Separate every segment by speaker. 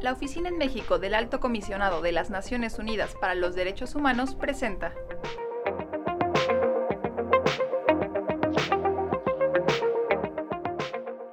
Speaker 1: La Oficina en México del Alto Comisionado de las Naciones Unidas para los Derechos Humanos presenta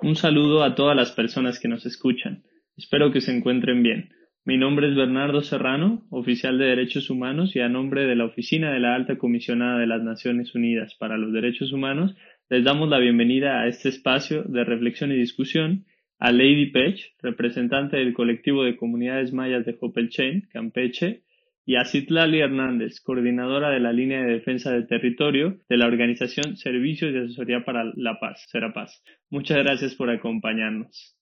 Speaker 2: Un saludo a todas las personas que nos escuchan. Espero que se encuentren bien. Mi nombre es Bernardo Serrano, oficial de Derechos Humanos, y a nombre de la Oficina de la Alta Comisionada de las Naciones Unidas para los Derechos Humanos, les damos la bienvenida a este espacio de reflexión y discusión a Lady Pech, representante del colectivo de comunidades mayas de Hopelchen, Campeche, y a Citlali Hernández, coordinadora de la línea de defensa del territorio de la organización Servicios de Asesoría para la Paz, Serapaz. Muchas gracias por acompañarnos.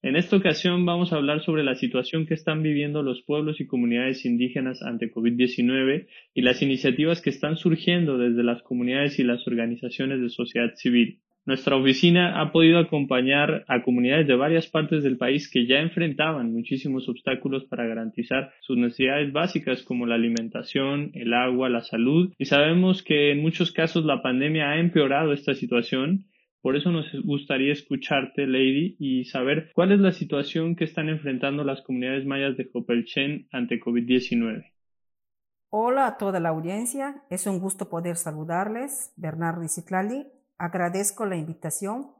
Speaker 2: En esta ocasión vamos a hablar sobre la situación que están viviendo los pueblos y comunidades indígenas ante COVID-19 y las iniciativas que están surgiendo desde las comunidades y las organizaciones de sociedad civil. Nuestra oficina ha podido acompañar a comunidades de varias partes del país que ya enfrentaban muchísimos obstáculos para garantizar sus necesidades básicas como la alimentación, el agua, la salud y sabemos que en muchos casos la pandemia ha empeorado esta situación. Por eso nos gustaría escucharte, Lady, y saber cuál es la situación que están enfrentando las comunidades mayas de Copelchen ante COVID-19.
Speaker 3: Hola a toda la audiencia, es un gusto poder saludarles, Bernardo Citlali, agradezco la invitación.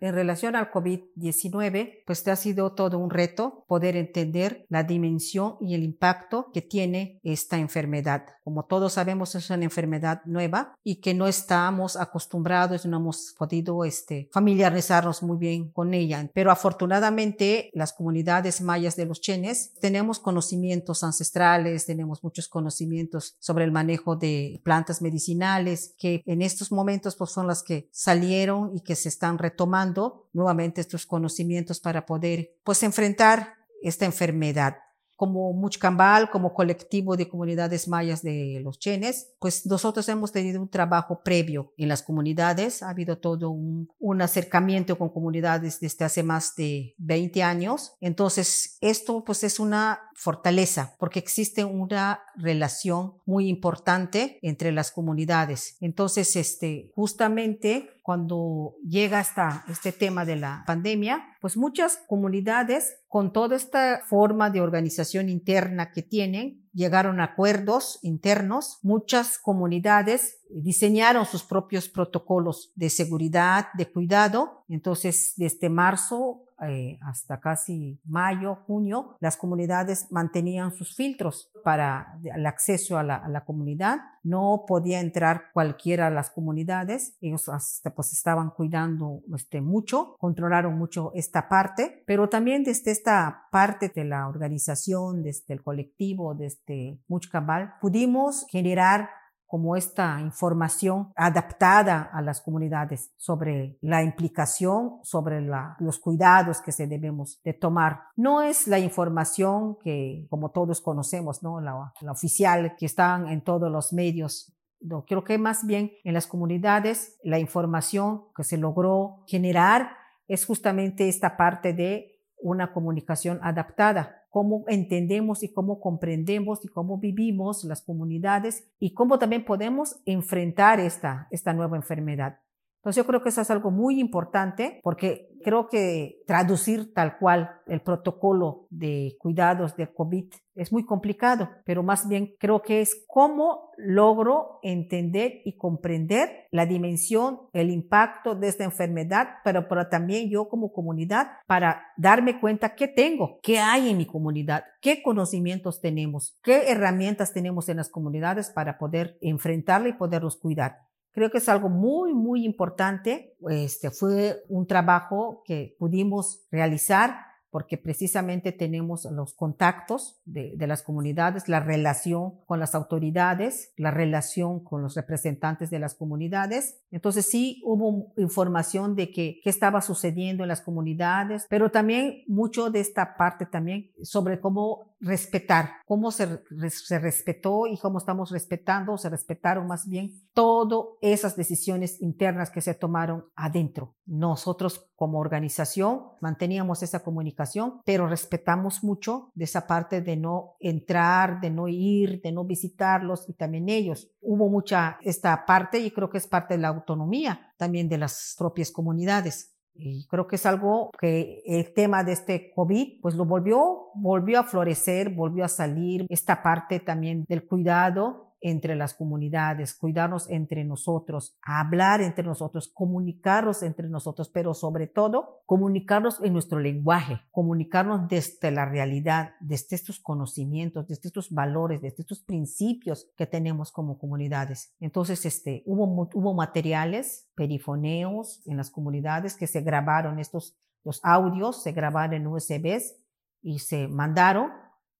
Speaker 3: En relación al COVID-19, pues ha sido todo un reto poder entender la dimensión y el impacto que tiene esta enfermedad. Como todos sabemos, es una enfermedad nueva y que no estamos acostumbrados, no hemos podido este, familiarizarnos muy bien con ella. Pero afortunadamente, las comunidades mayas de los chenes tenemos conocimientos ancestrales, tenemos muchos conocimientos sobre el manejo de plantas medicinales que en estos momentos pues, son las que salieron y que se están retomando nuevamente estos conocimientos para poder pues enfrentar esta enfermedad. Como Muchcambal, como colectivo de comunidades mayas de los chenes, pues nosotros hemos tenido un trabajo previo en las comunidades, ha habido todo un, un, acercamiento con comunidades desde hace más de 20 años, entonces esto pues es una fortaleza porque existe una relación muy importante entre las comunidades. Entonces, este, justamente cuando llega hasta este tema de la pandemia, pues muchas comunidades con toda esta forma de organización interna que tienen, llegaron a acuerdos internos. Muchas comunidades diseñaron sus propios protocolos de seguridad, de cuidado. Entonces, desde marzo eh, hasta casi mayo, junio, las comunidades mantenían sus filtros para el acceso a la, a la comunidad. No podía entrar cualquiera a las comunidades. Ellos hasta pues estaban cuidando este, mucho, controlaron mucho esta parte, pero también desde esta parte de la organización, desde el colectivo, desde Muchcabal, pudimos generar como esta información adaptada a las comunidades sobre la implicación, sobre los cuidados que se debemos de tomar. No es la información que, como todos conocemos, ¿no? la, la oficial que están en todos los medios no, creo que más bien en las comunidades la información que se logró generar es justamente esta parte de una comunicación adaptada cómo entendemos y cómo comprendemos y cómo vivimos las comunidades y cómo también podemos enfrentar esta, esta nueva enfermedad. Entonces yo creo que eso es algo muy importante porque creo que traducir tal cual el protocolo de cuidados del COVID es muy complicado, pero más bien creo que es cómo logro entender y comprender la dimensión, el impacto de esta enfermedad, pero, pero también yo como comunidad para darme cuenta qué tengo, qué hay en mi comunidad, qué conocimientos tenemos, qué herramientas tenemos en las comunidades para poder enfrentarla y poderlos cuidar. Creo que es algo muy, muy importante. Este fue un trabajo que pudimos realizar porque precisamente tenemos los contactos de, de, las comunidades, la relación con las autoridades, la relación con los representantes de las comunidades. Entonces sí hubo información de que, qué estaba sucediendo en las comunidades, pero también mucho de esta parte también sobre cómo respetar, cómo se, se, respetó y cómo estamos respetando, se respetaron más bien todas esas decisiones internas que se tomaron adentro. Nosotros como organización manteníamos esa comunicación, pero respetamos mucho de esa parte de no entrar, de no ir, de no visitarlos y también ellos. Hubo mucha esta parte y creo que es parte de la autonomía también de las propias comunidades. Y creo que es algo que el tema de este COVID, pues lo volvió, volvió a florecer, volvió a salir esta parte también del cuidado entre las comunidades, cuidarnos entre nosotros, hablar entre nosotros, comunicarnos entre nosotros, pero sobre todo comunicarnos en nuestro lenguaje, comunicarnos desde la realidad, desde estos conocimientos, desde estos valores, desde estos principios que tenemos como comunidades. Entonces, este, hubo, hubo materiales, perifoneos en las comunidades que se grabaron estos, los audios se grabaron en USBs y se mandaron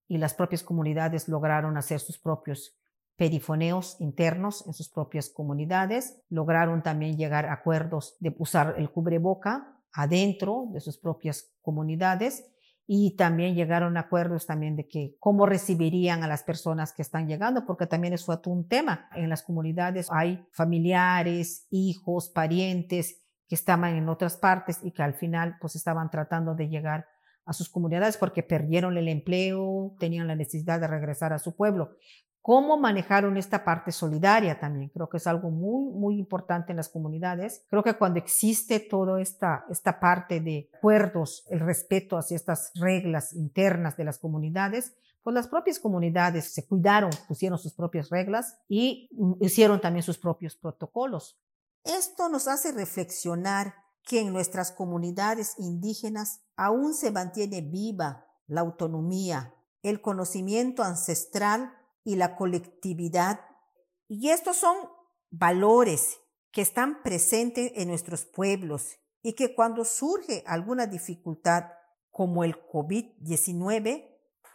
Speaker 3: y las propias comunidades lograron hacer sus propios perifoneos internos en sus propias comunidades, lograron también llegar a acuerdos de usar el cubreboca adentro de sus propias comunidades y también llegaron a acuerdos también de que cómo recibirían a las personas que están llegando, porque también es un tema. En las comunidades hay familiares, hijos, parientes que estaban en otras partes y que al final pues estaban tratando de llegar a sus comunidades porque perdieron el empleo, tenían la necesidad de regresar a su pueblo cómo manejaron esta parte solidaria también. Creo que es algo muy, muy importante en las comunidades. Creo que cuando existe toda esta, esta parte de acuerdos, el respeto hacia estas reglas internas de las comunidades, pues las propias comunidades se cuidaron, pusieron sus propias reglas y hicieron también sus propios protocolos. Esto nos hace reflexionar que en nuestras comunidades indígenas aún se mantiene viva la autonomía, el conocimiento ancestral y la colectividad. Y estos son valores que están presentes en nuestros pueblos y que cuando surge alguna dificultad como el COVID-19,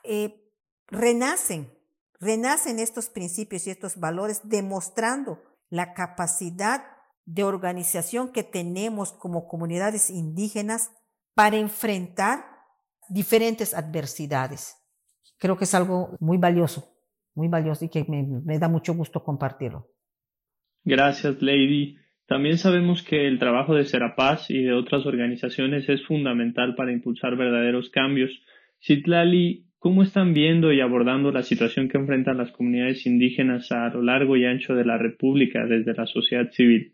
Speaker 3: eh, renacen, renacen estos principios y estos valores demostrando la capacidad de organización que tenemos como comunidades indígenas para enfrentar diferentes adversidades. Creo que es algo muy valioso muy valioso y que me, da mucho gusto compartirlo.
Speaker 2: Gracias, Lady. También sabemos que el trabajo de Serapaz y de otras organizaciones es fundamental para impulsar verdaderos cambios. Citlali, ¿cómo están viendo y abordando la situación que enfrentan las comunidades indígenas a lo largo y ancho de la República desde la sociedad civil?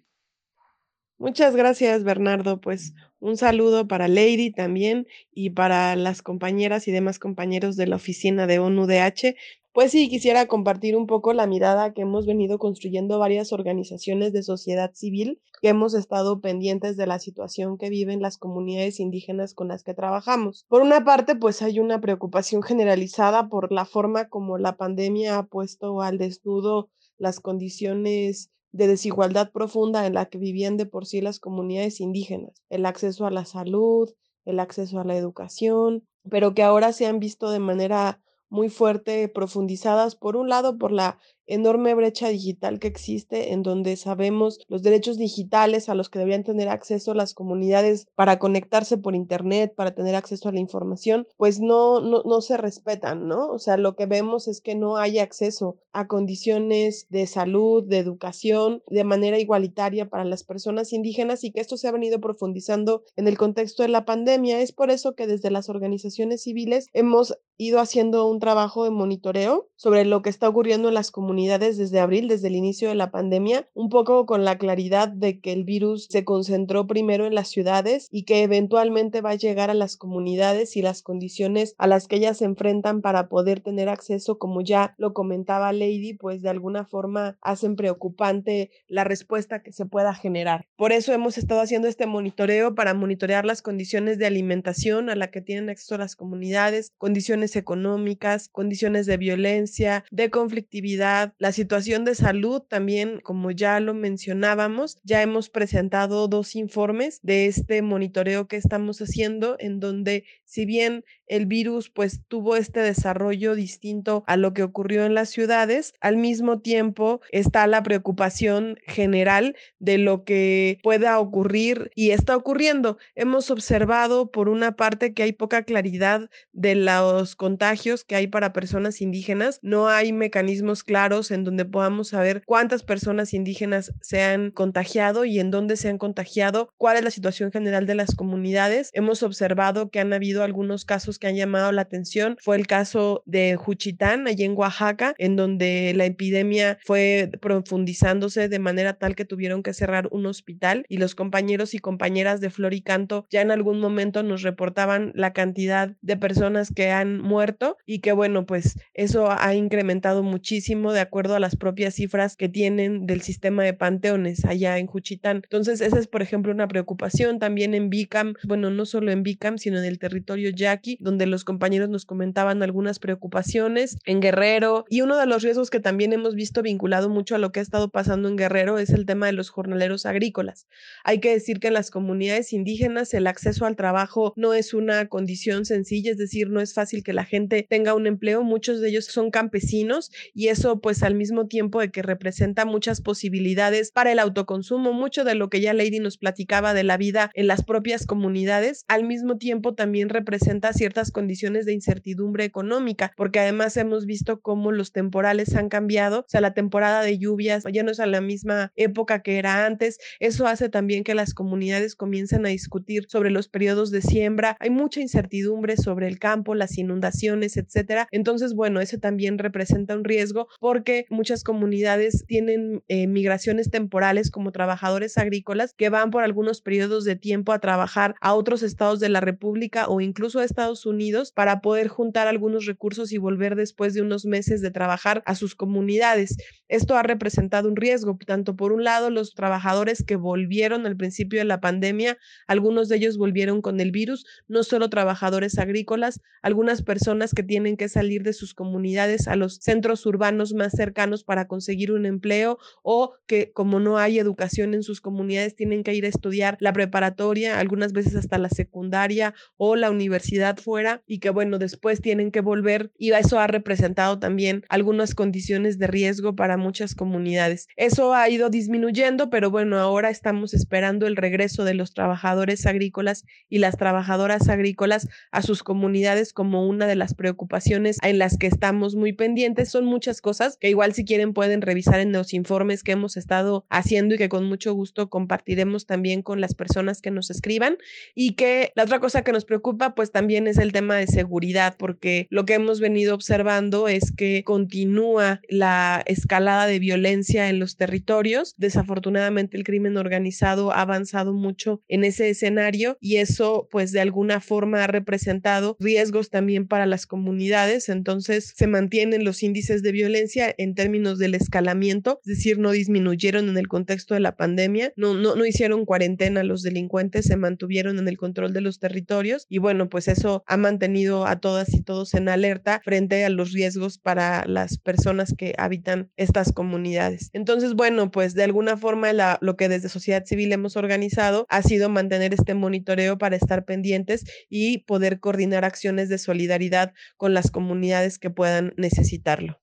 Speaker 4: Muchas gracias, Bernardo. Pues un saludo para Lady también y para las compañeras y demás compañeros de la oficina de ONUDH pues sí, quisiera compartir un poco la mirada que hemos venido construyendo varias organizaciones de sociedad civil que hemos estado pendientes de la situación que viven las comunidades indígenas con las que trabajamos. Por una parte, pues hay una preocupación generalizada por la forma como la pandemia ha puesto al desnudo las condiciones de desigualdad profunda en la que vivían de por sí las comunidades indígenas, el acceso a la salud, el acceso a la educación, pero que ahora se han visto de manera muy fuerte, profundizadas, por un lado, por la enorme brecha digital que existe en donde sabemos los derechos digitales a los que deberían tener acceso las comunidades para conectarse por internet, para tener acceso a la información, pues no, no, no se respetan, ¿no? O sea, lo que vemos es que no hay acceso a condiciones de salud, de educación, de manera igualitaria para las personas indígenas y que esto se ha venido profundizando en el contexto de la pandemia. Es por eso que desde las organizaciones civiles hemos ido haciendo un trabajo de monitoreo sobre lo que está ocurriendo en las comunidades desde abril, desde el inicio de la pandemia, un poco con la claridad de que el virus se concentró primero en las ciudades y que eventualmente va a llegar a las comunidades y las condiciones a las que ellas se enfrentan para poder tener acceso, como ya lo comentaba Lady, pues de alguna forma hacen preocupante la respuesta que se pueda generar. Por eso hemos estado haciendo este monitoreo para monitorear las condiciones de alimentación a la que tienen acceso las comunidades, condiciones económicas, condiciones de violencia, de conflictividad, La situación de salud también, como ya lo mencionábamos, ya hemos presentado dos informes de este monitoreo que estamos haciendo en donde si bien el virus pues tuvo este desarrollo distinto a lo que ocurrió en las ciudades, al mismo tiempo está la preocupación general de lo que pueda ocurrir y está ocurriendo. Hemos observado por una parte que hay poca claridad de los contagios que hay para personas indígenas, no hay mecanismos claros en donde podamos saber cuántas personas indígenas se han contagiado y en dónde se han contagiado, cuál es la situación general de las comunidades. Hemos observado que han habido algunos casos que han llamado la atención. Fue el caso de Juchitán, allí en Oaxaca, en donde la epidemia fue profundizándose de manera tal que tuvieron que cerrar un hospital y los compañeros y compañeras de Flor y Canto ya en algún momento nos reportaban la cantidad de personas que han muerto y que bueno, pues eso ha incrementado muchísimo acuerdo a las propias cifras que tienen del sistema de panteones allá en Juchitán. Entonces, esa es, por ejemplo, una preocupación también en Bicam, bueno, no solo en Bicam, sino en el territorio yaqui, donde los compañeros nos comentaban algunas preocupaciones en Guerrero y uno de los riesgos que también hemos visto vinculado mucho a lo que ha estado pasando en Guerrero es el tema de los jornaleros agrícolas. Hay que decir que en las comunidades indígenas el acceso al trabajo no es una condición sencilla, es decir, no es fácil que la gente tenga un empleo, muchos de ellos son campesinos y eso pues al mismo tiempo de que representa muchas posibilidades para el autoconsumo, mucho de lo que ya Lady nos platicaba de la vida en las propias comunidades, al mismo tiempo también representa ciertas condiciones de incertidumbre económica, porque además hemos visto cómo los temporales han cambiado, o sea, la temporada de lluvias ya no es a la misma época que era antes, eso hace también que las comunidades comiencen a discutir sobre los periodos de siembra, hay mucha incertidumbre sobre el campo, las inundaciones, etcétera. Entonces, bueno, eso también representa un riesgo porque muchas comunidades tienen eh, migraciones temporales como trabajadores agrícolas que van por algunos periodos de tiempo a trabajar a otros estados de la República o incluso a Estados Unidos para poder juntar algunos recursos y volver después de unos meses de trabajar a sus comunidades. Esto ha representado un riesgo, tanto por un lado los trabajadores que volvieron al principio de la pandemia, algunos de ellos volvieron con el virus, no solo trabajadores agrícolas, algunas personas que tienen que salir de sus comunidades a los centros urbanos más cercanos para conseguir un empleo o que como no hay educación en sus comunidades tienen que ir a estudiar la preparatoria, algunas veces hasta la secundaria o la universidad fuera y que bueno, después tienen que volver y eso ha representado también algunas condiciones de riesgo para muchas comunidades. Eso ha ido disminuyendo, pero bueno, ahora estamos esperando el regreso de los trabajadores agrícolas y las trabajadoras agrícolas a sus comunidades como una de las preocupaciones en las que estamos muy pendientes. Son muchas cosas que igual si quieren pueden revisar en los informes que hemos estado haciendo y que con mucho gusto compartiremos también con las personas que nos escriban. Y que la otra cosa que nos preocupa pues también es el tema de seguridad, porque lo que hemos venido observando es que continúa la escalada de violencia en los territorios. Desafortunadamente el crimen organizado ha avanzado mucho en ese escenario y eso pues de alguna forma ha representado riesgos también para las comunidades. Entonces se mantienen los índices de violencia en términos del escalamiento, es decir, no disminuyeron en el contexto de la pandemia, no, no, no hicieron cuarentena los delincuentes, se mantuvieron en el control de los territorios y bueno, pues eso ha mantenido a todas y todos en alerta frente a los riesgos para las personas que habitan estas comunidades. Entonces, bueno, pues de alguna forma lo que desde sociedad civil hemos organizado ha sido mantener este monitoreo para estar pendientes y poder coordinar acciones de solidaridad con las comunidades que puedan necesitarlo.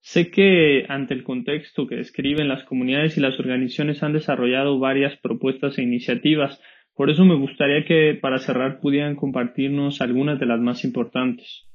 Speaker 2: Sé que ante el contexto que describen las comunidades y las organizaciones han desarrollado varias propuestas e iniciativas. Por eso me gustaría que para cerrar pudieran compartirnos algunas de las más importantes.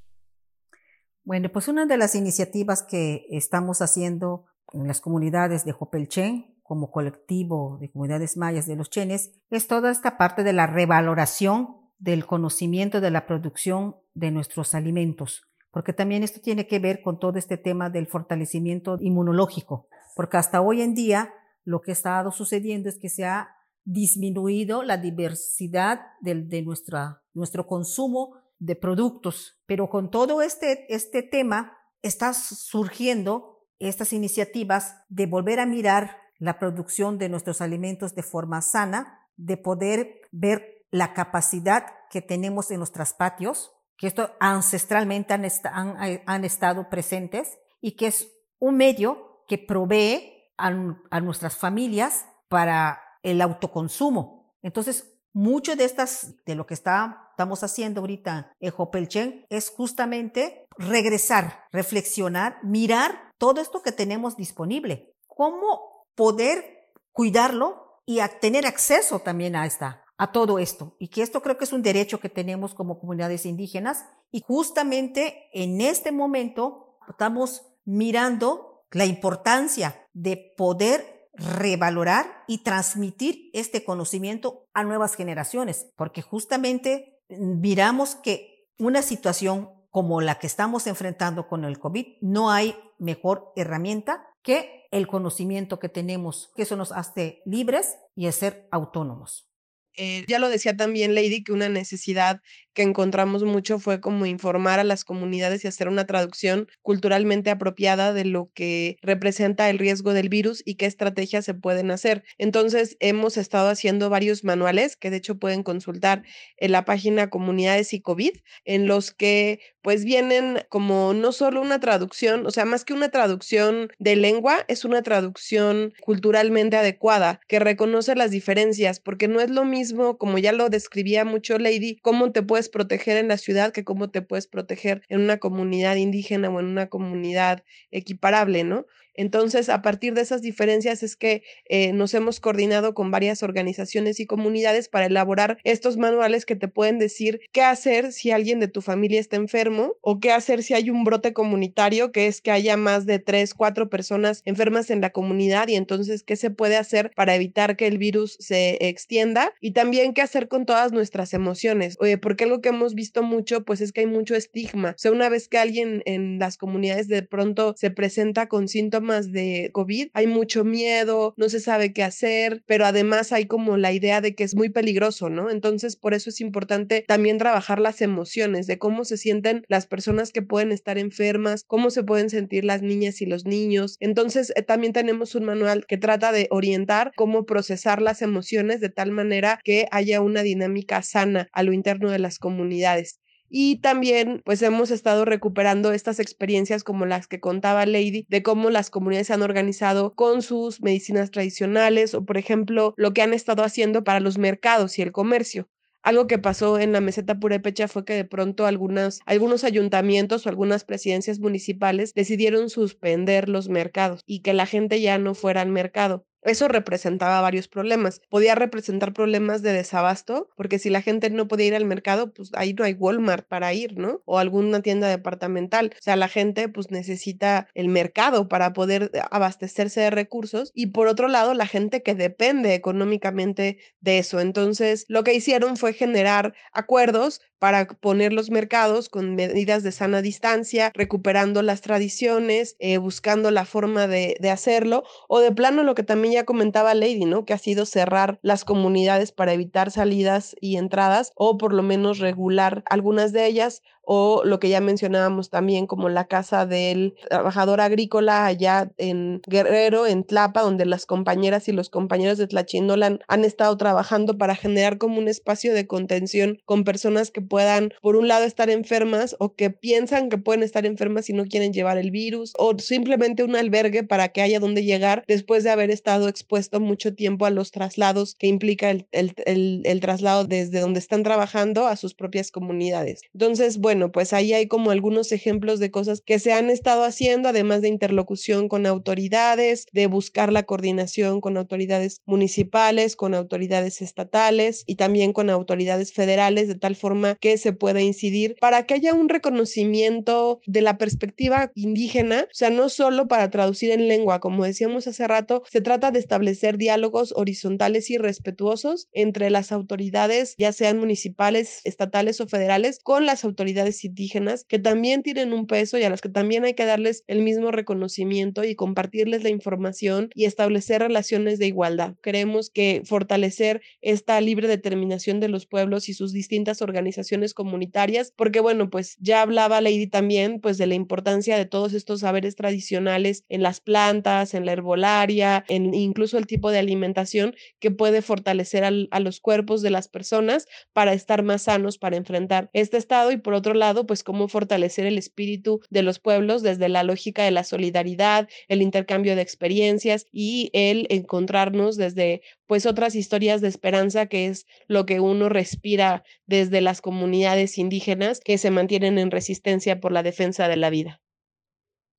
Speaker 3: Bueno, pues una de las iniciativas que estamos haciendo en las comunidades de Jopelchen como colectivo de comunidades mayas de los chenes es toda esta parte de la revaloración del conocimiento de la producción de nuestros alimentos porque también esto tiene que ver con todo este tema del fortalecimiento inmunológico, porque hasta hoy en día lo que ha estado sucediendo es que se ha disminuido la diversidad de, nuestra, nuestro consumo de productos, pero con todo este, este tema está surgiendo estas iniciativas de volver a mirar la producción de nuestros alimentos de forma sana, de poder ver la capacidad que tenemos en nuestros patios, que esto ancestralmente han, han, han estado presentes y que es un medio que provee a, nuestras familias para el autoconsumo. Entonces, mucho de estas, de lo que está, estamos haciendo ahorita en Hopelchen es justamente regresar, reflexionar, mirar todo esto que tenemos disponible. ¿Cómo poder cuidarlo y tener acceso también a esta, a todo esto. Y que esto creo que es un derecho que tenemos como comunidades indígenas. Y justamente en este momento estamos mirando la importancia de poder revalorar y transmitir este conocimiento a nuevas generaciones, porque justamente miramos que una situación como la que estamos enfrentando con el COVID, no hay mejor herramienta que el conocimiento que tenemos, que eso nos hace libres y ser autónomos.
Speaker 4: Eh, ya lo decía también Lady, que una necesidad que encontramos mucho fue como informar a las comunidades y hacer una traducción culturalmente apropiada de lo que representa el riesgo del virus y qué estrategias se pueden hacer. Entonces, hemos estado haciendo varios manuales que de hecho pueden consultar en la página Comunidades y COVID, en los que pues vienen como no solo una traducción, o sea, más que una traducción de lengua, es una traducción culturalmente adecuada que reconoce las diferencias, porque no es lo mismo, como ya lo describía mucho Lady, cómo te puedes proteger en la ciudad que cómo te puedes proteger en una comunidad indígena o en una comunidad equiparable, ¿no? Entonces, a partir de esas diferencias es que eh, nos hemos coordinado con varias organizaciones y comunidades para elaborar estos manuales que te pueden decir qué hacer si alguien de tu familia está enfermo o qué hacer si hay un brote comunitario, que es que haya más de tres, cuatro personas enfermas en la comunidad y entonces qué se puede hacer para evitar que el virus se extienda y también qué hacer con todas nuestras emociones. Oye, porque que hemos visto mucho, pues es que hay mucho estigma. O sea, una vez que alguien en las comunidades de pronto se presenta con síntomas de COVID, hay mucho miedo, no se sabe qué hacer, pero además hay como la idea de que es muy peligroso, ¿no? Entonces, por eso es importante también trabajar las emociones, de cómo se sienten las personas que pueden estar enfermas, cómo se pueden sentir las niñas y los niños. Entonces, eh, también tenemos un manual que trata de orientar cómo procesar las emociones de tal manera que haya una dinámica sana a lo interno de las comunidades. Y también pues hemos estado recuperando estas experiencias como las que contaba Lady, de cómo las comunidades se han organizado con sus medicinas tradicionales o por ejemplo lo que han estado haciendo para los mercados y el comercio. Algo que pasó en la meseta purépecha fue que de pronto algunos ayuntamientos o algunas presidencias municipales decidieron suspender los mercados y que la gente ya no fuera al mercado. Eso representaba varios problemas. Podía representar problemas de desabasto, porque si la gente no podía ir al mercado, pues ahí no hay Walmart para ir, ¿no? O alguna tienda departamental. O sea, la gente pues necesita el mercado para poder abastecerse de recursos. Y por otro lado, la gente que depende económicamente de eso. Entonces, lo que hicieron fue generar acuerdos para poner los mercados con medidas de sana distancia, recuperando las tradiciones, eh, buscando la forma de, de hacerlo, o de plano lo que también ya comentaba Lady, ¿no? Que ha sido cerrar las comunidades para evitar salidas y entradas o por lo menos regular algunas de ellas o lo que ya mencionábamos también como la casa del trabajador agrícola allá en Guerrero, en Tlapa, donde las compañeras y los compañeros de Tlachindolan han estado trabajando para generar como un espacio de contención con personas que puedan, por un lado, estar enfermas o que piensan que pueden estar enfermas y no quieren llevar el virus, o simplemente un albergue para que haya donde llegar después de haber estado expuesto mucho tiempo a los traslados que implica el, el, el traslado desde donde están trabajando a sus propias comunidades. Entonces, bueno, bueno, pues ahí hay como algunos ejemplos de cosas que se han estado haciendo, además de interlocución con autoridades, de buscar la coordinación con autoridades municipales, con autoridades estatales y también con autoridades federales, de tal forma que se pueda incidir para que haya un reconocimiento de la perspectiva indígena, o sea, no solo para traducir en lengua, como decíamos hace rato, se trata de establecer diálogos horizontales y respetuosos entre las autoridades, ya sean municipales, estatales o federales, con las autoridades indígenas que también tienen un peso y a las que también hay que darles el mismo reconocimiento y compartirles la información y establecer relaciones de igualdad. Creemos que fortalecer esta libre determinación de los pueblos y sus distintas organizaciones comunitarias, porque bueno, pues ya hablaba Lady también pues de la importancia de todos estos saberes tradicionales en las plantas, en la herbolaria, en incluso el tipo de alimentación que puede fortalecer a los cuerpos de las personas para estar más sanos, para enfrentar este estado y por otro lado, pues cómo fortalecer el espíritu de los pueblos desde la lógica de la solidaridad, el intercambio de experiencias y el encontrarnos desde pues otras historias de esperanza que es lo que uno respira desde las comunidades indígenas que se mantienen en resistencia por la defensa de la vida.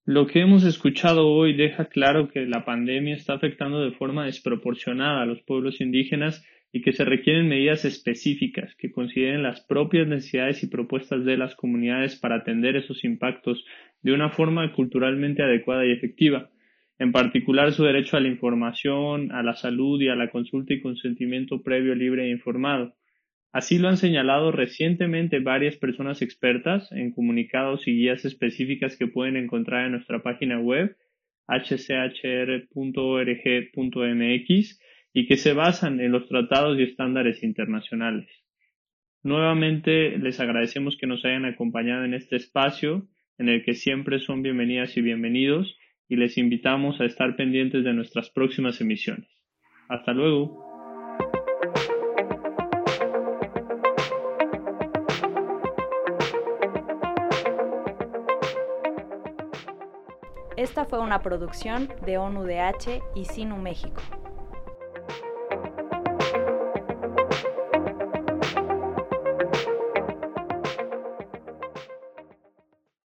Speaker 2: Lo que hemos escuchado hoy deja claro que la pandemia está afectando de forma desproporcionada a los pueblos indígenas y que se requieren medidas específicas que consideren las propias necesidades y propuestas de las comunidades para atender esos impactos de una forma culturalmente adecuada y efectiva, en particular su derecho a la información, a la salud y a la consulta y consentimiento previo, libre e informado, Así lo han señalado recientemente varias personas expertas en comunicados y guías específicas que pueden encontrar en nuestra página web hchr.org.mx y que se basan en los tratados y estándares internacionales. Nuevamente les agradecemos que nos hayan acompañado en este espacio en el que siempre son bienvenidas y bienvenidos y les invitamos a estar pendientes de nuestras próximas emisiones. Hasta luego.
Speaker 1: Esta fue una producción de ONUDH y SINU México.